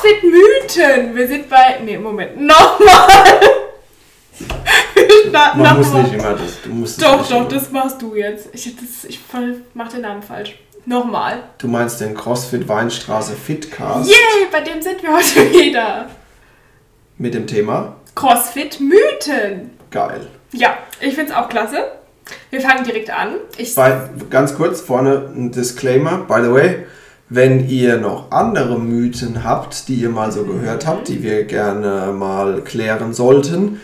CrossFit-Mythen. Wir sind bei. Nee, Moment. Nochmal. Na, Man muss nicht immer das. Du musst doch, doch, immer. das machst du jetzt. Ich, das, ich mach den Namen falsch. Nochmal. Du meinst den CrossFit Weinstraße Fitcast? Yay, bei dem sind wir heute wieder. Mit dem Thema? CrossFit Mythen. Geil. Ja, ich find's auch klasse. Wir fangen direkt an. Ich bei, ganz kurz vorne ein Disclaimer. By the way, wenn ihr noch andere Mythen habt, die ihr mal so gehört habt, die wir gerne mal klären sollten,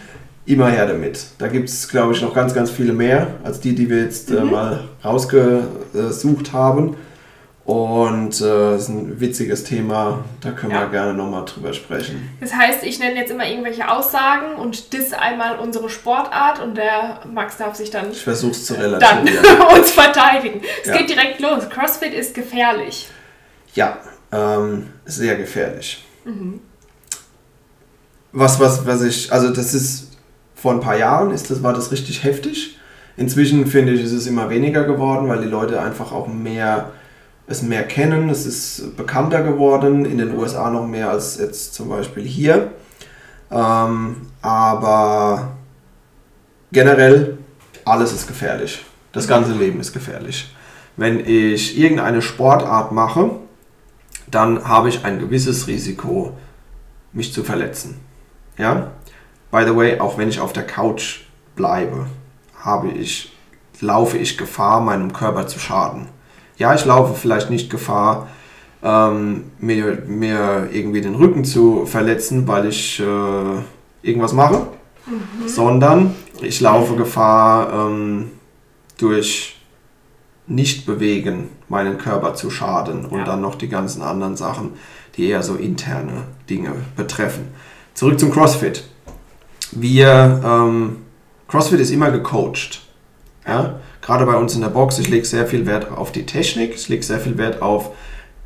immer her damit. Da gibt es, glaube ich, noch ganz, ganz viele mehr als die, die wir jetzt äh, mhm. mal rausgesucht haben. Und äh, ist ein witziges Thema, da können ja. wir gerne nochmal drüber sprechen. Das heißt, ich nenne jetzt immer irgendwelche Aussagen und diss einmal unsere Sportart und der Max darf sich dann. Ich versuche es zu relativieren. Dann uns verteidigen. Es ja. geht direkt los. CrossFit ist gefährlich. Ja, ähm, sehr gefährlich. Mhm. Was, was, was ich, also das ist vor ein paar Jahren ist das, war das richtig heftig. Inzwischen finde ich, ist es immer weniger geworden, weil die Leute einfach auch mehr es mehr kennen. Es ist bekannter geworden, in den USA noch mehr als jetzt zum Beispiel hier. Ähm, aber generell, alles ist gefährlich. Das ganze Leben ist gefährlich. Wenn ich irgendeine Sportart mache, dann habe ich ein gewisses Risiko, mich zu verletzen. Ja? By the way, auch wenn ich auf der Couch bleibe, habe ich, laufe ich Gefahr, meinem Körper zu schaden. Ja, ich laufe vielleicht nicht Gefahr, ähm, mir, mir irgendwie den Rücken zu verletzen, weil ich äh, irgendwas mache, mhm. sondern ich laufe Gefahr, ähm, durch Nicht-Bewegen meinen Körper zu schaden und ja. dann noch die ganzen anderen Sachen, die eher so interne Dinge betreffen. Zurück zum CrossFit wir, ähm, CrossFit ist immer gecoacht. Ja? Gerade bei uns in der Box, ich lege sehr viel Wert auf die Technik, ich lege sehr viel Wert auf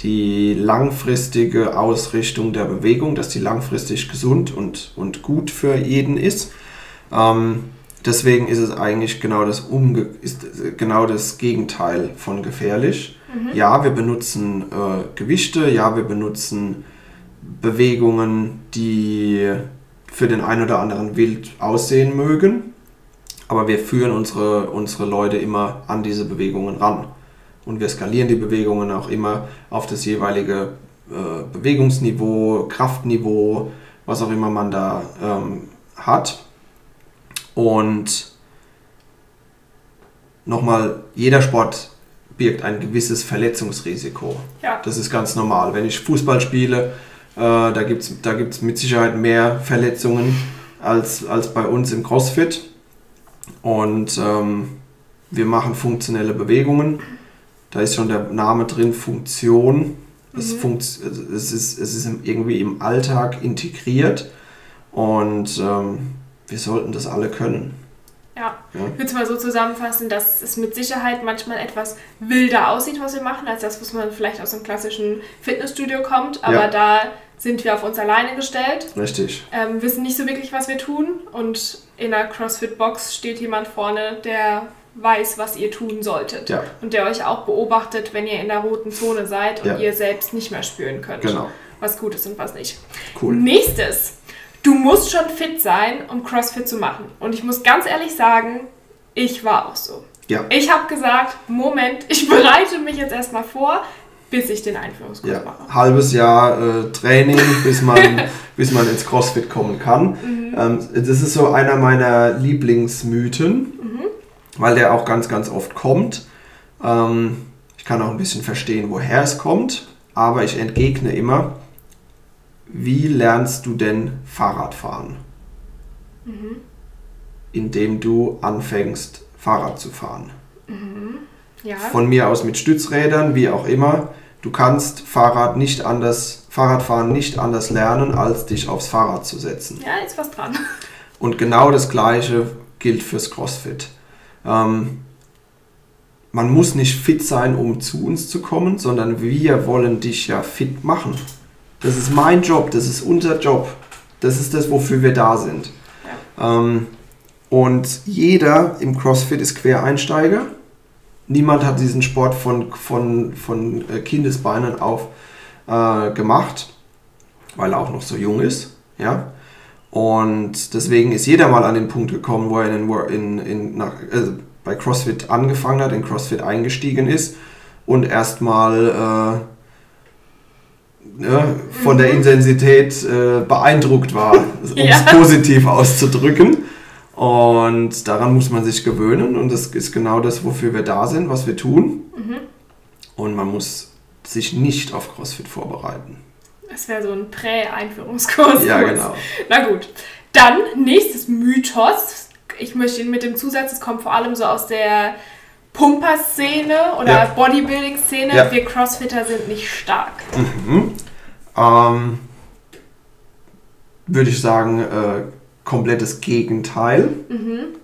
die langfristige Ausrichtung der Bewegung, dass die langfristig gesund und, und gut für jeden ist. Ähm, deswegen ist es eigentlich genau das, Umge ist genau das Gegenteil von gefährlich. Mhm. Ja, wir benutzen äh, Gewichte, ja, wir benutzen Bewegungen, die für den einen oder anderen wild aussehen mögen, aber wir führen unsere, unsere Leute immer an diese Bewegungen ran. Und wir skalieren die Bewegungen auch immer auf das jeweilige äh, Bewegungsniveau, Kraftniveau, was auch immer man da ähm, hat. Und nochmal, jeder Sport birgt ein gewisses Verletzungsrisiko. Ja. Das ist ganz normal. Wenn ich Fußball spiele, äh, da gibt es da gibt's mit Sicherheit mehr Verletzungen als, als bei uns im CrossFit. Und ähm, wir machen funktionelle Bewegungen. Da ist schon der Name drin, Funktion. Mhm. Es, funkt, es, ist, es ist irgendwie im Alltag integriert und ähm, wir sollten das alle können. Ja. ja. Ich würde es mal so zusammenfassen, dass es mit Sicherheit manchmal etwas wilder aussieht, was wir machen, als das, was man vielleicht aus einem klassischen Fitnessstudio kommt. Aber ja. da sind wir auf uns alleine gestellt. Richtig. Ähm, wissen nicht so wirklich, was wir tun. Und in der CrossFit-Box steht jemand vorne, der weiß, was ihr tun solltet. Ja. Und der euch auch beobachtet, wenn ihr in der roten Zone seid und ihr selbst nicht mehr spüren könnt. Genau. Was gut ist und was nicht. Cool. Nächstes. Du musst schon fit sein, um CrossFit zu machen. Und ich muss ganz ehrlich sagen, ich war auch so. Ja. Ich habe gesagt, Moment, ich bereite mich jetzt erstmal vor bis ich den Einführungskurs ja, mache. Halbes Jahr äh, Training, bis man, bis man ins CrossFit kommen kann. Mhm. Ähm, das ist so einer meiner Lieblingsmythen, mhm. weil der auch ganz, ganz oft kommt. Ähm, ich kann auch ein bisschen verstehen, woher es kommt, aber ich entgegne immer, wie lernst du denn Fahrradfahren? Mhm. Indem du anfängst, Fahrrad zu fahren. Mhm. Ja. Von mir aus mit Stützrädern, wie auch immer. Du kannst Fahrrad nicht anders, Fahrradfahren nicht anders lernen, als dich aufs Fahrrad zu setzen. Ja, ist was dran. Und genau das Gleiche gilt fürs CrossFit. Ähm, man muss nicht fit sein, um zu uns zu kommen, sondern wir wollen dich ja fit machen. Das ist mein Job, das ist unser Job. Das ist das, wofür wir da sind. Ja. Ähm, und jeder im CrossFit ist Quereinsteiger niemand hat diesen Sport von, von, von äh, Kindesbeinen auf äh, gemacht. weil er auch noch so jung ist. Ja? Und deswegen ist jeder mal an den Punkt gekommen, wo er in, in, in, nach, also bei CrossFit angefangen hat, in CrossFit eingestiegen ist und erstmal äh, ne, von der mhm. Intensität äh, beeindruckt war, um ja. es positiv auszudrücken. Und daran muss man sich gewöhnen und das ist genau das, wofür wir da sind, was wir tun. Mhm. Und man muss sich nicht auf CrossFit vorbereiten. Das wäre so ein Prä-Einführungskurs. Ja, genau. Na gut. Dann nächstes Mythos. Ich möchte ihn mit dem Zusatz, es kommt vor allem so aus der Pumper-Szene oder ja. Bodybuilding-Szene. Ja. Wir Crossfitter sind nicht stark. Mhm. Ähm, Würde ich sagen, äh, komplettes Gegenteil. Mhm.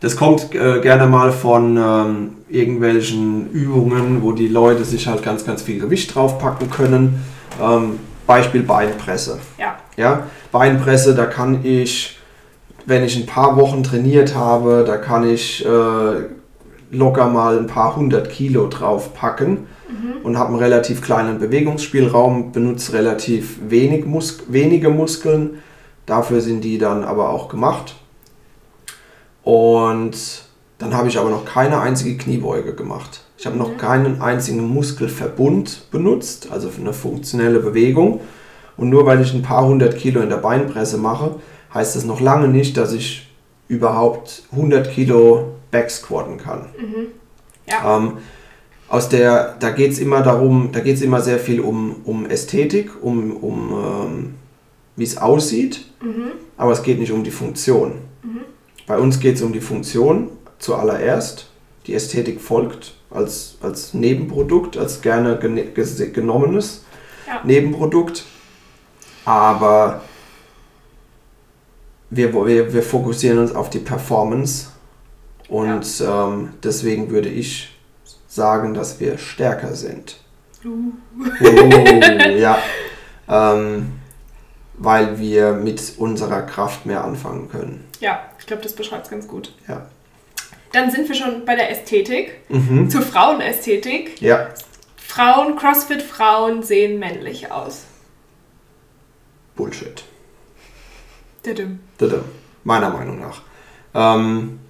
Das kommt äh, gerne mal von ähm, irgendwelchen Übungen, wo die Leute sich halt ganz, ganz viel Gewicht draufpacken können. Ähm, Beispiel Beinpresse. Ja. ja. Beinpresse, da kann ich, wenn ich ein paar Wochen trainiert habe, da kann ich äh, locker mal ein paar hundert Kilo draufpacken mhm. und habe einen relativ kleinen Bewegungsspielraum, benutze relativ wenig Mus wenige Muskeln. Dafür sind die dann aber auch gemacht. Und dann habe ich aber noch keine einzige Kniebeuge gemacht. Ich habe noch mhm. keinen einzigen Muskelverbund benutzt, also für eine funktionelle Bewegung. Und nur weil ich ein paar hundert Kilo in der Beinpresse mache, heißt das noch lange nicht, dass ich überhaupt 100 Kilo backsquatten kann. Mhm. Ja. Ähm, aus der, da geht es immer darum, da geht es immer sehr viel um, um Ästhetik, um, um ähm, wie es aussieht, mhm. aber es geht nicht um die Funktion. Mhm. Bei uns geht es um die Funktion zuallererst. Die Ästhetik folgt als, als Nebenprodukt, als gerne genommenes ja. Nebenprodukt. Aber wir, wir, wir fokussieren uns auf die Performance und ja. ähm, deswegen würde ich sagen, dass wir stärker sind. Uh. Uh, ja. Ähm, weil wir mit unserer Kraft mehr anfangen können. Ja, ich glaube, das beschreibt es ganz gut. Ja. Dann sind wir schon bei der Ästhetik. Mhm. Zur Frauenästhetik. Ja. Frauen, CrossFit-Frauen sehen männlich aus. Bullshit. Didim. Didim. Meiner Meinung nach. Ähm,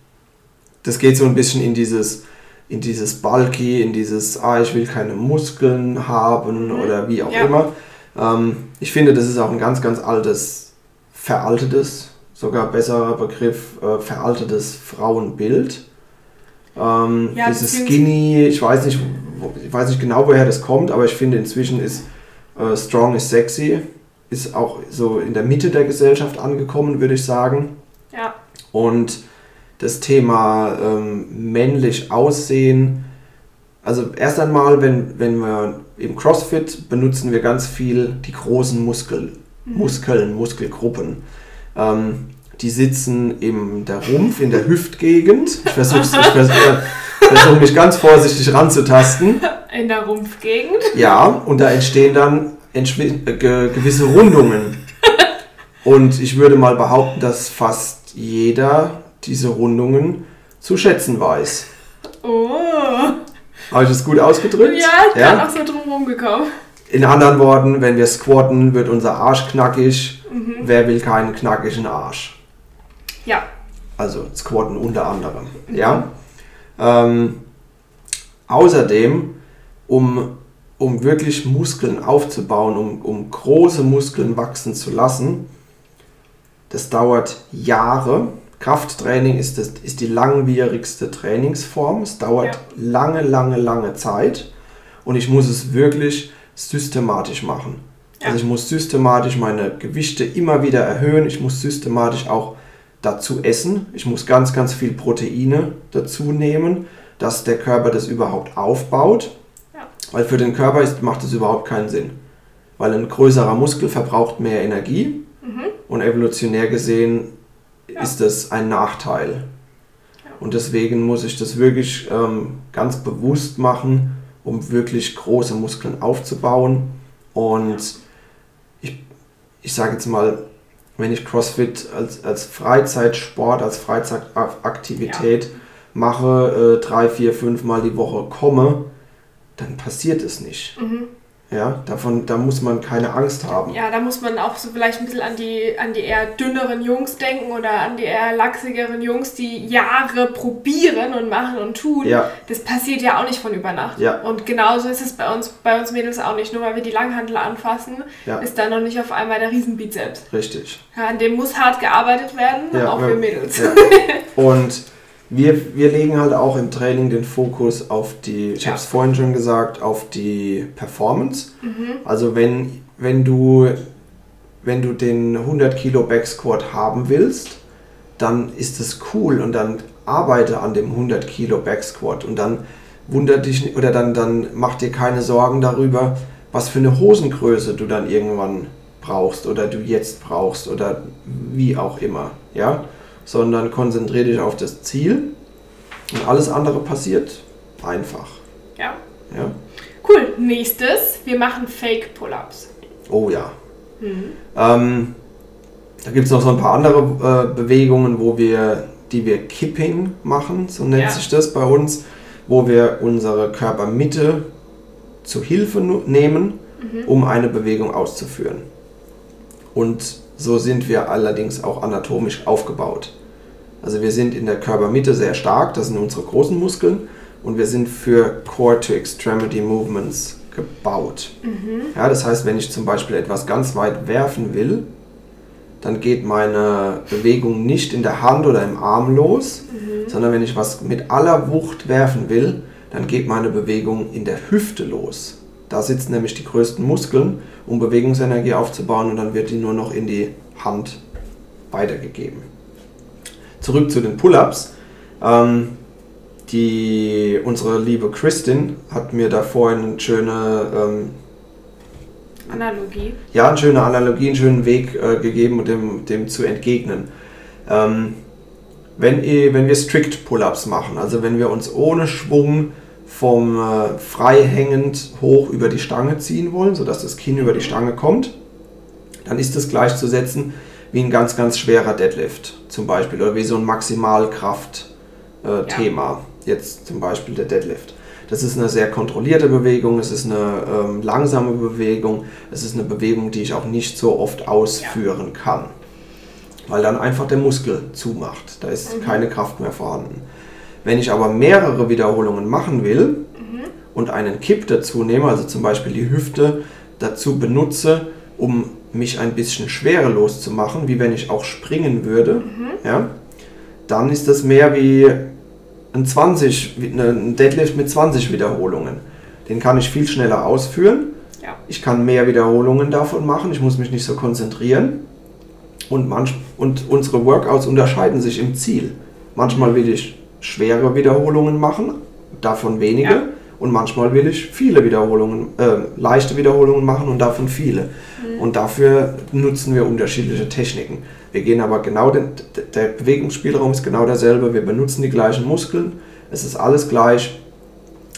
das geht so ein bisschen in dieses, in dieses Bulky, in dieses, ah, ich will keine Muskeln haben mhm. oder wie auch ja. immer. Ähm, ich finde, das ist auch ein ganz, ganz altes, veraltetes, sogar besserer Begriff, äh, veraltetes Frauenbild. Ähm, ja, dieses Skinny, ich weiß nicht, ich weiß nicht genau, woher das kommt, aber ich finde inzwischen ist äh, Strong is sexy, ist auch so in der Mitte der Gesellschaft angekommen, würde ich sagen. Ja. Und das Thema ähm, männlich aussehen, also erst einmal, wenn, wenn wir im CrossFit benutzen wir ganz viel die großen Muskel, mhm. Muskeln, Muskelgruppen. Ähm, die sitzen in der Rumpf, in der Hüftgegend. Ich versuche versuch mich ganz vorsichtig ranzutasten. In der Rumpfgegend? Ja, und da entstehen dann äh, gewisse Rundungen. Und ich würde mal behaupten, dass fast jeder diese Rundungen zu schätzen weiß. Oh. Habe ich das gut ausgedrückt? Ja, ich bin ja? auch so drum gekommen. In anderen Worten, wenn wir squatten, wird unser Arsch knackig. Mhm. Wer will keinen knackigen Arsch? Ja. Also Squatten unter anderem. Mhm. Ja. Ähm, außerdem, um, um wirklich Muskeln aufzubauen, um, um große Muskeln wachsen zu lassen, das dauert Jahre. Krafttraining ist, das, ist die langwierigste Trainingsform. Es dauert ja. lange, lange, lange Zeit. Und ich muss es wirklich systematisch machen. Ja. Also ich muss systematisch meine Gewichte immer wieder erhöhen. Ich muss systematisch auch dazu essen. Ich muss ganz, ganz viel Proteine dazu nehmen, dass der Körper das überhaupt aufbaut. Ja. Weil für den Körper ist, macht das überhaupt keinen Sinn. Weil ein größerer Muskel verbraucht mehr Energie mhm. und evolutionär gesehen ja. ist das ein Nachteil. Ja. Und deswegen muss ich das wirklich ähm, ganz bewusst machen, um wirklich große Muskeln aufzubauen. Und ich, ich sage jetzt mal, wenn ich CrossFit als, als Freizeitsport, als Freizeitaktivität mache, äh, drei, vier, fünf Mal die Woche komme, dann passiert es nicht. Mhm. Ja, davon, da muss man keine Angst haben. Ja, da muss man auch so vielleicht ein bisschen an die, an die eher dünneren Jungs denken oder an die eher lachsigeren Jungs, die Jahre probieren und machen und tun. Ja. Das passiert ja auch nicht von über Nacht. Ja. Und genauso ist es bei uns, bei uns Mädels auch nicht. Nur weil wir die Langhandel anfassen, ja. ist da noch nicht auf einmal der Riesenbizeps. Richtig. Ja, an dem muss hart gearbeitet werden, ja, auch für Mädels. Ja. Und wir, wir legen halt auch im Training den Fokus auf die, ich ja. habe es vorhin schon gesagt, auf die Performance. Mhm. Also wenn, wenn, du, wenn du den 100 Kilo Backsquat haben willst, dann ist es cool und dann arbeite an dem 100 Kilo Backsquat und dann wundert dich oder dann, dann mach dir keine Sorgen darüber, was für eine Hosengröße du dann irgendwann brauchst oder du jetzt brauchst oder wie auch immer. Ja? Sondern konzentriere dich auf das Ziel und alles andere passiert einfach. Ja. ja. Cool. Nächstes, wir machen Fake Pull-ups. Oh ja. Mhm. Ähm, da gibt es noch so ein paar andere äh, Bewegungen, wo wir, die wir Kipping machen, so nennt ja. sich das bei uns, wo wir unsere Körpermitte zu Hilfe nehmen, mhm. um eine Bewegung auszuführen. Und so sind wir allerdings auch anatomisch aufgebaut. Also wir sind in der Körpermitte sehr stark, das sind unsere großen Muskeln und wir sind für Core-to-Extremity Movements gebaut. Mhm. Ja, das heißt, wenn ich zum Beispiel etwas ganz weit werfen will, dann geht meine Bewegung nicht in der Hand oder im Arm los, mhm. sondern wenn ich was mit aller Wucht werfen will, dann geht meine Bewegung in der Hüfte los. Da sitzen nämlich die größten Muskeln, um Bewegungsenergie aufzubauen und dann wird die nur noch in die Hand weitergegeben zurück zu den Pull-ups. Ähm, die, unsere liebe Kristin hat mir da vorhin eine schöne ähm, Analogie. Ja, eine schöne Analogie, einen schönen Weg äh, gegeben, dem, dem zu entgegnen. Ähm, wenn, wenn wir Strict Pull-ups machen, also wenn wir uns ohne Schwung vom äh, frei hängend hoch über die Stange ziehen wollen, sodass das Kinn über die Stange kommt, dann ist das gleichzusetzen wie ein ganz, ganz schwerer Deadlift zum Beispiel oder wie so ein Maximalkraft-Thema. Äh, ja. Jetzt zum Beispiel der Deadlift. Das ist eine sehr kontrollierte Bewegung, es ist eine ähm, langsame Bewegung, es ist eine Bewegung, die ich auch nicht so oft ausführen ja. kann, weil dann einfach der Muskel zumacht. Da ist mhm. keine Kraft mehr vorhanden. Wenn ich aber mehrere Wiederholungen machen will mhm. und einen Kipp dazu nehme, also zum Beispiel die Hüfte dazu benutze, um mich ein bisschen schwerelos zu machen, wie wenn ich auch springen würde, mhm. ja, dann ist das mehr wie ein 20, ein Deadlift mit 20 Wiederholungen. Den kann ich viel schneller ausführen. Ja. Ich kann mehr Wiederholungen davon machen. Ich muss mich nicht so konzentrieren. Und, manch, und unsere Workouts unterscheiden sich im Ziel. Manchmal will ich schwere Wiederholungen machen, davon wenige. Ja. Und manchmal will ich viele Wiederholungen, äh, leichte Wiederholungen machen und davon viele. Mhm. Und dafür nutzen wir unterschiedliche Techniken. Wir gehen aber genau, den, der Bewegungsspielraum ist genau derselbe. Wir benutzen die gleichen Muskeln. Es ist alles gleich.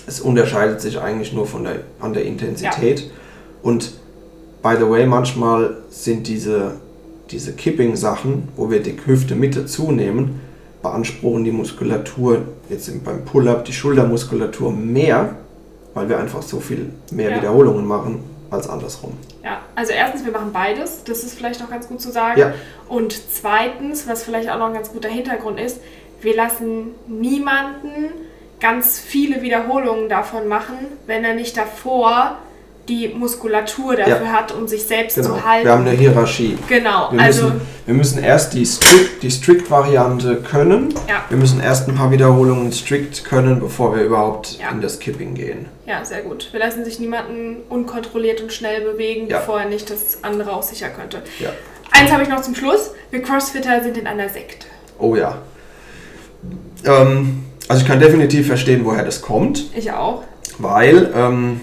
Es unterscheidet sich eigentlich nur von der, an der Intensität. Ja. Und by the way, manchmal sind diese, diese Kipping-Sachen, wo wir die Hüfte Mitte zunehmen, beanspruchen die Muskulatur, jetzt beim Pull-up, die Schultermuskulatur mehr, weil wir einfach so viel mehr ja. Wiederholungen machen als andersrum. Ja, also erstens, wir machen beides, das ist vielleicht noch ganz gut zu sagen. Ja. Und zweitens, was vielleicht auch noch ein ganz guter Hintergrund ist, wir lassen niemanden ganz viele Wiederholungen davon machen, wenn er nicht davor die Muskulatur dafür ja. hat, um sich selbst genau. zu halten. Wir haben eine Hierarchie. Genau. Wir also müssen, wir müssen erst die Strict, die Strict-Variante können. Ja. Wir müssen erst ein paar Wiederholungen Strict können, bevor wir überhaupt ja. in das Kipping gehen. Ja, sehr gut. Wir lassen sich niemanden unkontrolliert und schnell bewegen, bevor er nicht das andere auch sicher könnte. Ja. Eins habe ich noch zum Schluss. Wir Crossfitter sind in einer Sekte. Oh ja. Ähm, also ich kann definitiv verstehen, woher das kommt. Ich auch. Weil ähm,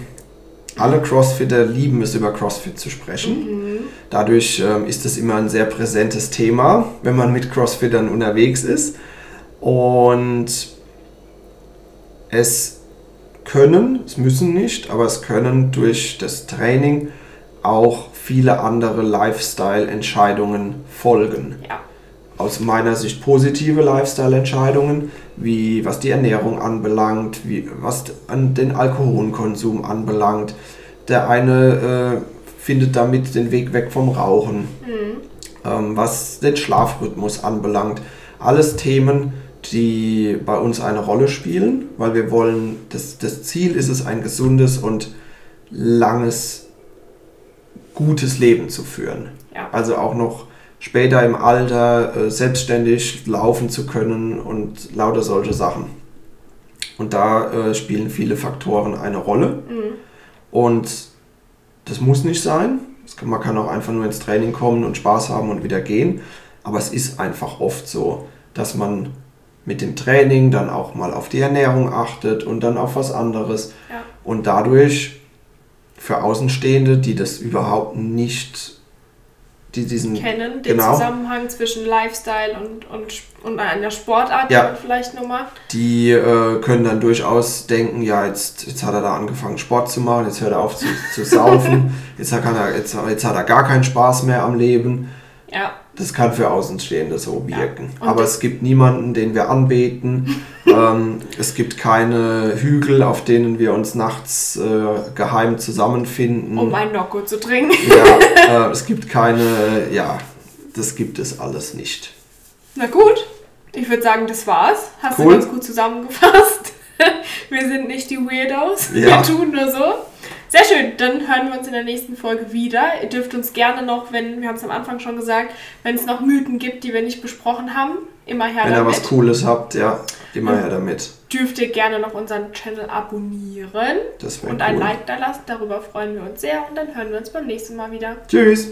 alle Crossfitter lieben es, über Crossfit zu sprechen. Mhm. Dadurch ähm, ist es immer ein sehr präsentes Thema, wenn man mit Crossfittern unterwegs ist. Und es können, es müssen nicht, aber es können durch das Training auch viele andere Lifestyle-Entscheidungen folgen. Ja. Aus meiner Sicht positive Lifestyle-Entscheidungen, wie was die Ernährung anbelangt, wie, was an den Alkoholkonsum anbelangt, Der eine äh, findet damit den Weg weg vom Rauchen. Mhm. Ähm, was den Schlafrhythmus anbelangt. Alles Themen, die bei uns eine Rolle spielen, weil wir wollen, das, das Ziel ist es, ein gesundes und langes, gutes Leben zu führen. Ja. Also auch noch später im Alter äh, selbstständig laufen zu können und lauter solche Sachen. Und da äh, spielen viele Faktoren eine Rolle. Mhm. Und das muss nicht sein. Man kann auch einfach nur ins Training kommen und Spaß haben und wieder gehen. Aber es ist einfach oft so, dass man mit dem Training dann auch mal auf die Ernährung achtet und dann auf was anderes. Ja. Und dadurch für Außenstehende, die das überhaupt nicht die diesen kennen, den genau, Zusammenhang zwischen Lifestyle und, und, und einer Sportart, ja, die man vielleicht nur macht. Die äh, können dann durchaus denken, ja, jetzt, jetzt hat er da angefangen Sport zu machen, jetzt hört er auf zu, zu saufen, jetzt, kann er, jetzt, jetzt hat er gar keinen Spaß mehr am Leben. Ja. Das kann für Außenstehende so wirken. Ja. Aber es gibt niemanden, den wir anbeten. ähm, es gibt keine Hügel, auf denen wir uns nachts äh, geheim zusammenfinden. Um ein Nocco zu trinken. ja, äh, es gibt keine, ja, das gibt es alles nicht. Na gut, ich würde sagen, das war's. Hast cool. du ganz gut zusammengefasst. wir sind nicht die Weirdos. Ja. Wir tun nur so. Sehr schön, dann hören wir uns in der nächsten Folge wieder. Ihr dürft uns gerne noch, wenn, wir haben es am Anfang schon gesagt, wenn es noch Mythen gibt, die wir nicht besprochen haben, immer her wenn damit. Wenn ihr was Cooles habt, ja, immer her damit. Dürft ihr gerne noch unseren Channel abonnieren und cool. ein Like da lassen, darüber freuen wir uns sehr und dann hören wir uns beim nächsten Mal wieder. Tschüss!